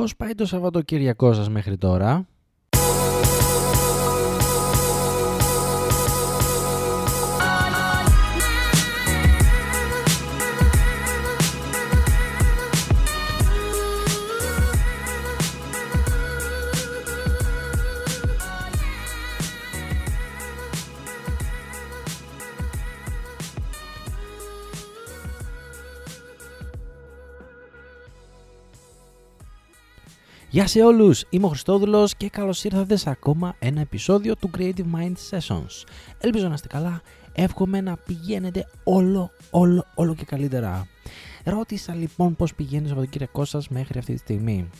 Πώς πάει το Σαββατοκύριακό σας μέχρι τώρα; Γεια σε όλους, είμαι ο Χριστόδουλος και καλώς ήρθατε σε ακόμα ένα επεισόδιο του Creative Mind Sessions. Ελπίζω να είστε καλά, εύχομαι να πηγαίνετε όλο, όλο, όλο και καλύτερα. Ρώτησα λοιπόν πώς πηγαίνει το Σαββατοκύριακό σας μέχρι αυτή τη στιγμή.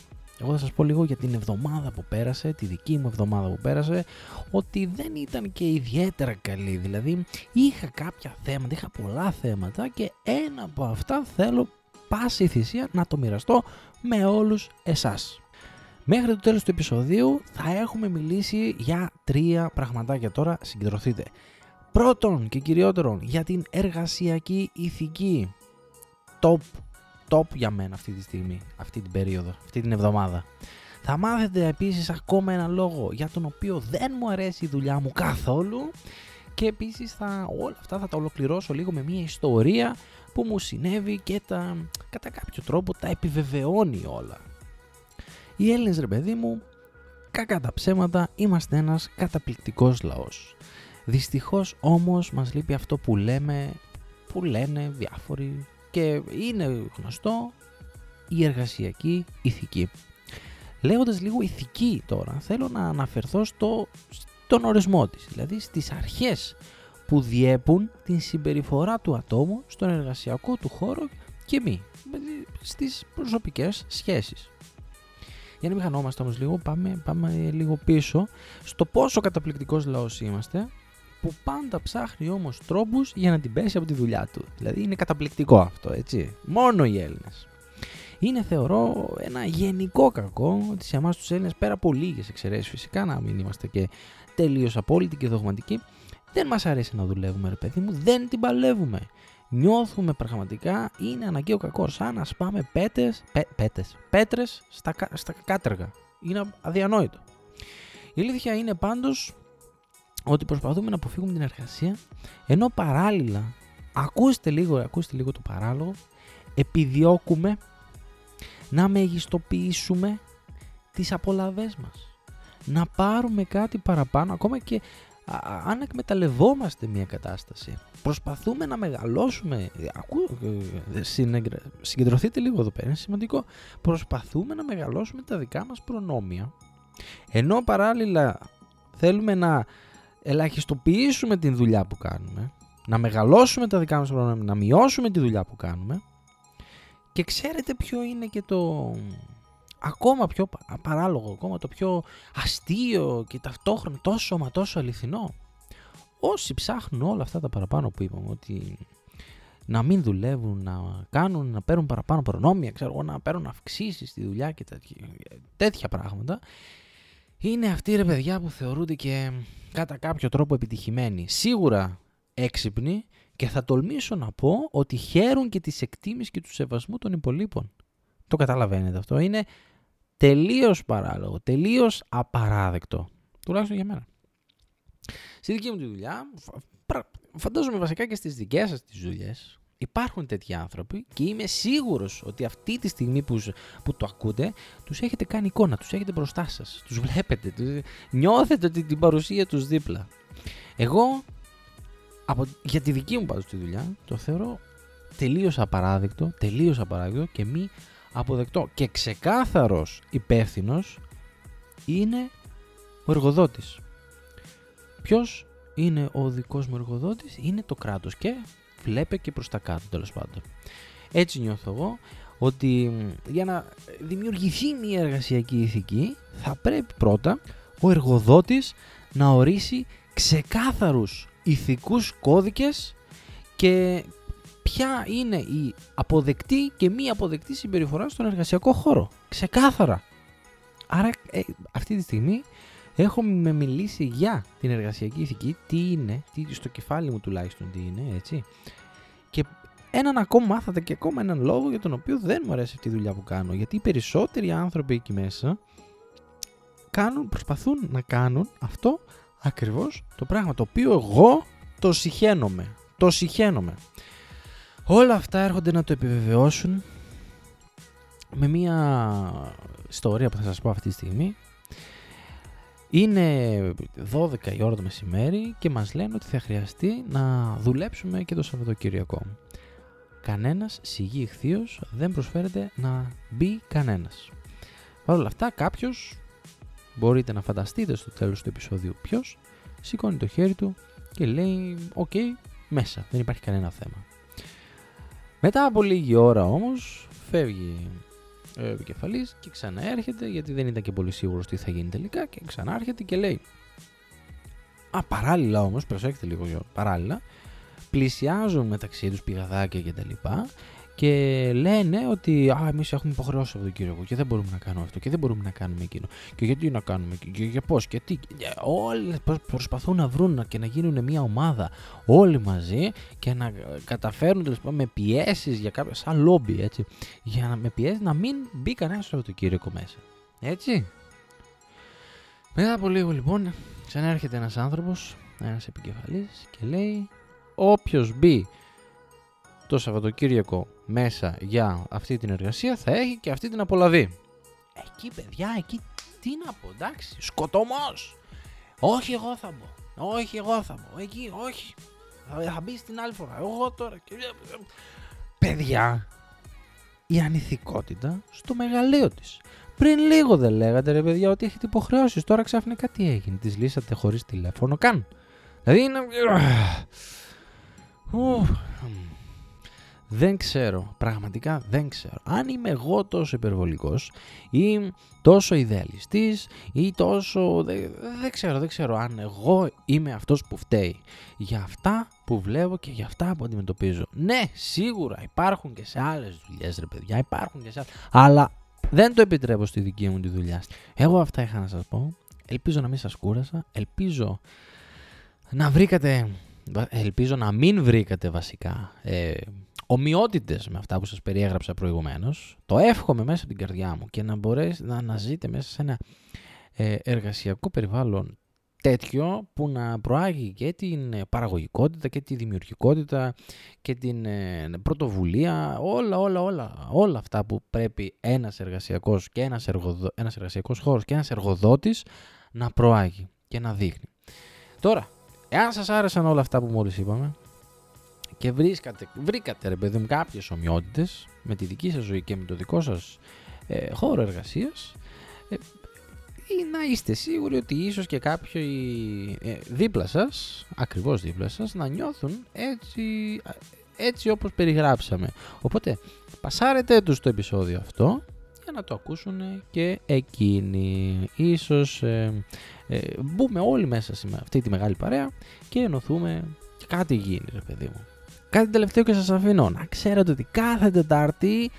Εγώ θα σας πω λίγο για την εβδομάδα που πέρασε, τη δική μου εβδομάδα που πέρασε, ότι δεν ήταν και ιδιαίτερα καλή. Δηλαδή είχα κάποια θέματα, είχα πολλά θέματα και ένα από αυτά θέλω πάση θυσία να το μοιραστώ με όλους εσάς. Μέχρι το τέλος του επεισοδίου θα έχουμε μιλήσει για τρία πραγματάκια τώρα, συγκεντρωθείτε. Πρώτον και κυριότερον για την εργασιακή ηθική. Top, top για μένα αυτή τη στιγμή, αυτή την περίοδο, αυτή την εβδομάδα. Θα μάθετε επίσης ακόμα ένα λόγο για τον οποίο δεν μου αρέσει η δουλειά μου καθόλου και επίσης θα, όλα αυτά θα τα ολοκληρώσω λίγο με μια ιστορία που μου συνέβη και τα, κατά κάποιο τρόπο τα επιβεβαιώνει όλα. Οι Έλληνες ρε παιδί μου, κακά τα ψέματα, είμαστε ένας καταπληκτικός λαός. Δυστυχώς όμως μας λείπει αυτό που λέμε, που λένε διάφοροι και είναι γνωστό η εργασιακή ηθική. Λέγοντας λίγο ηθική τώρα, θέλω να αναφερθώ στο, στον ορισμό της, δηλαδή στις αρχές που διέπουν την συμπεριφορά του ατόμου στον εργασιακό του χώρο και μη, δηλαδή στις προσωπικές σχέσεις. Για να μην χανόμαστε όμως λίγο, πάμε, πάμε λίγο πίσω στο πόσο καταπληκτικός λαός είμαστε, που πάντα ψάχνει όμως τρόπους για να την πέσει από τη δουλειά του. Δηλαδή είναι καταπληκτικό αυτό, έτσι. Μόνο οι Έλληνες. Είναι θεωρώ ένα γενικό κακό ότι σε εμάς τους Έλληνες πέρα από λίγες εξαιρέσεις φυσικά να μην είμαστε και τελείως απόλυτοι και δογματικοί δεν μας αρέσει να δουλεύουμε ρε παιδί μου, δεν την παλεύουμε νιώθουμε πραγματικά είναι αναγκαίο κακό. Σαν να σπάμε πέτες, πέ, πέτες, πέτρες στα, στα κάτεργα. Είναι αδιανόητο. Η αλήθεια είναι πάντως ότι προσπαθούμε να αποφύγουμε την εργασία ενώ παράλληλα ακούστε λίγο, ακούστε λίγο το παράλογο επιδιώκουμε να μεγιστοποιήσουμε τις απολαβές μας να πάρουμε κάτι παραπάνω ακόμα και αν εκμεταλλευόμαστε μια κατάσταση, προσπαθούμε να μεγαλώσουμε. Ακού, ε, συγκεντρωθείτε λίγο εδώ πέρα, είναι σημαντικό. Προσπαθούμε να μεγαλώσουμε τα δικά μας προνόμια, ενώ παράλληλα θέλουμε να ελαχιστοποιήσουμε την δουλειά που κάνουμε, να μεγαλώσουμε τα δικά μας προνόμια, να μειώσουμε τη δουλειά που κάνουμε. Και ξέρετε ποιο είναι και το, ακόμα πιο παράλογο, ακόμα το πιο αστείο και ταυτόχρονα τόσο μα τόσο αληθινό. Όσοι ψάχνουν όλα αυτά τα παραπάνω που είπαμε, ότι να μην δουλεύουν, να κάνουν, να παίρνουν παραπάνω προνόμια, ξέρω να παίρνουν αυξήσεις στη δουλειά και τέτοια, τέτοια πράγματα, είναι αυτοί ρε παιδιά που θεωρούνται και κατά κάποιο τρόπο επιτυχημένοι. Σίγουρα έξυπνοι και θα τολμήσω να πω ότι χαίρουν και τη εκτίμηση και του σεβασμού των υπολείπων. Το καταλαβαίνετε αυτό. Είναι τελείως παράλογο, τελείως απαράδεκτο. Τουλάχιστον για μένα. Στη δική μου τη δουλειά, φαντάζομαι βασικά και στις δικές σας τις δουλειές, υπάρχουν τέτοιοι άνθρωποι και είμαι σίγουρος ότι αυτή τη στιγμή που, που το ακούτε, τους έχετε κάνει εικόνα, τους έχετε μπροστά σας, τους βλέπετε, τους, νιώθετε την παρουσία τους δίπλα. Εγώ, από, για τη δική μου πάντως τη δουλειά, το θεωρώ τελείως απαράδεκτο, τελείως απαράδεκτο και μη αποδεκτό και ξεκάθαρος υπεύθυνος είναι ο εργοδότης. Ποιος είναι ο δικός μου εργοδότης, είναι το κράτος και βλέπε και προς τα κάτω τέλος πάντων. Έτσι νιώθω εγώ ότι για να δημιουργηθεί μια εργασιακή ηθική θα πρέπει πρώτα ο εργοδότης να ορίσει ξεκάθαρους ηθικούς κώδικες και ποια είναι η αποδεκτή και μη αποδεκτή συμπεριφορά στον εργασιακό χώρο. Ξεκάθαρα. Άρα ε, αυτή τη στιγμή έχουμε μιλήσει για την εργασιακή ηθική, τι είναι, τι, στο κεφάλι μου τουλάχιστον τι είναι, έτσι. Και έναν ακόμα μάθατε και ακόμα έναν λόγο για τον οποίο δεν μου αρέσει αυτή η δουλειά που κάνω. Γιατί οι περισσότεροι άνθρωποι εκεί μέσα κάνουν, προσπαθούν να κάνουν αυτό ακριβώς το πράγμα το οποίο εγώ το συχαίνομαι. Το συχαίνομαι. Όλα αυτά έρχονται να το επιβεβαιώσουν με μία ιστορία που θα σας πω αυτή τη στιγμή. Είναι 12 η ώρα το μεσημέρι και μας λένε ότι θα χρειαστεί να δουλέψουμε και το Σαββατοκυριακό. Κανένας σιγή ιχθύος δεν προσφέρεται να μπει κανένας. Παρ' όλα αυτά κάποιος, μπορείτε να φανταστείτε στο τέλος του επεισόδιου ποιος, σηκώνει το χέρι του και λέει «OK, μέσα, δεν υπάρχει κανένα θέμα». Μετά από λίγη ώρα όμως φεύγει ο επικεφαλής και ξαναέρχεται γιατί δεν ήταν και πολύ σίγουρος τι θα γίνει τελικά και ξανάρχεται και λέει Α, παράλληλα όμως, προσέξτε λίγο παράλληλα, πλησιάζουν μεταξύ τους πηγαδάκια και τα λοιπά και λένε ότι α, εμείς έχουμε υποχρεώσει αυτό το κύριο και δεν μπορούμε να κάνουμε αυτό και δεν μπορούμε να κάνουμε εκείνο. Και γιατί να κάνουμε και για πώς και τι. Όλοι προσπαθούν να βρουν και να γίνουν μια ομάδα όλοι μαζί και να καταφέρουν με πιέσεις για κάποια σαν λόμπι έτσι για να με πιέσεις να μην μπει κανένας στο Σαββατοκύριακο μέσα έτσι. Μετά από λίγο λοιπόν ξανάρχεται ένας άνθρωπος ένας επικεφαλής και λέει όποιος μπει το Σαββατοκύριακο μέσα για αυτή την εργασία θα έχει και αυτή την απολαβή. Εκεί παιδιά, εκεί τι να πω, εντάξει, σκοτωμός. Όχι εγώ θα μπω, όχι εγώ θα μπω, εκεί όχι. Θα, θα μπει την άλλη φορά, εγώ τώρα. Παιδιά, η ανηθικότητα στο μεγαλείο της. Πριν λίγο δεν λέγατε ρε παιδιά ότι έχετε υποχρεώσεις, τώρα ξαφνικά τι έγινε, τις λύσατε χωρίς τηλέφωνο καν. Δηλαδή είναι... Δεν ξέρω, πραγματικά δεν ξέρω. Αν είμαι εγώ τόσο υπερβολικός ή τόσο ιδεαλιστής ή τόσο... Δεν, δεν ξέρω, δεν ξέρω αν εγώ είμαι αυτός που φταίει για αυτά που βλέπω και για αυτά που αντιμετωπίζω. Ναι, σίγουρα υπάρχουν και σε άλλες δουλειές ρε παιδιά, υπάρχουν και σε άλλες, αλλά δεν το επιτρέπω στη δική μου τη δουλειά. Εγώ αυτά είχα να σας πω. Ελπίζω να μην σας κούρασα. Ελπίζω να βρήκατε... Ελπίζω να μην βρήκατε βασικά ε, ομοιότητες με αυτά που σας περιέγραψα προηγουμένως. Το εύχομαι μέσα από την καρδιά μου και να μπορέσει να αναζείτε μέσα σε ένα ε, εργασιακό περιβάλλον τέτοιο που να προάγει και την παραγωγικότητα και τη δημιουργικότητα και την ε, πρωτοβουλία, όλα, όλα, όλα, όλα αυτά που πρέπει ένας εργασιακός και ένας, εργοδο... ένας εργασιακός χώρος και ένας εργοδότης να προάγει και να δείχνει. Τώρα, εάν σας άρεσαν όλα αυτά που μόλις είπαμε, και βρίσκατε, βρήκατε ρε παιδί μου κάποιες ομοιότητες με τη δική σας ζωή και με το δικό σας ε, χώρο εργασίας ε, ή να είστε σίγουροι ότι ίσως και κάποιοι ε, δίπλα σας, ακριβώς δίπλα σας, να νιώθουν έτσι, έτσι όπως περιγράψαμε. Οπότε πασάρετε τους το επεισόδιο αυτό για να το ακούσουν και εκείνοι. Ίσως ε, ε, μπούμε όλοι μέσα σε αυτή τη μεγάλη παρέα και ενωθούμε και κάτι γίνει ρε παιδί μου. Κάτι τελευταίο και σας αφήνω. Να ξέρετε ότι κάθε Τετάρτη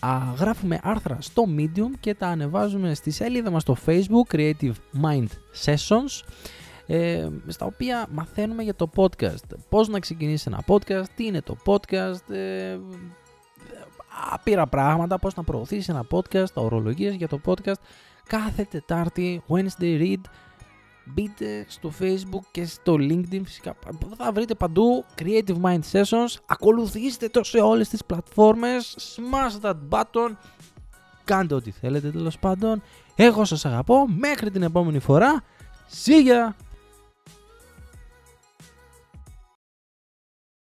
α, γράφουμε άρθρα στο Medium και τα ανεβάζουμε στη σελίδα μας στο Facebook Creative Mind Sessions ε, στα οποία μαθαίνουμε για το podcast. Πώς να ξεκινήσει ένα podcast, τι είναι το podcast, ε, άπειρα πράγματα, πώς να προωθήσει ένα podcast, τα ορολογίες για το podcast. Κάθε Τετάρτη, Wednesday Read, μπείτε στο facebook και στο linkedin φυσικά. Θα βρείτε παντού Creative Mind Sessions. Ακολουθήστε το σε όλες τις πλατφόρμες. Smash that button. Κάντε ό,τι θέλετε τέλος πάντων. Εγώ σας αγαπώ. Μέχρι την επόμενη φορά. See ya!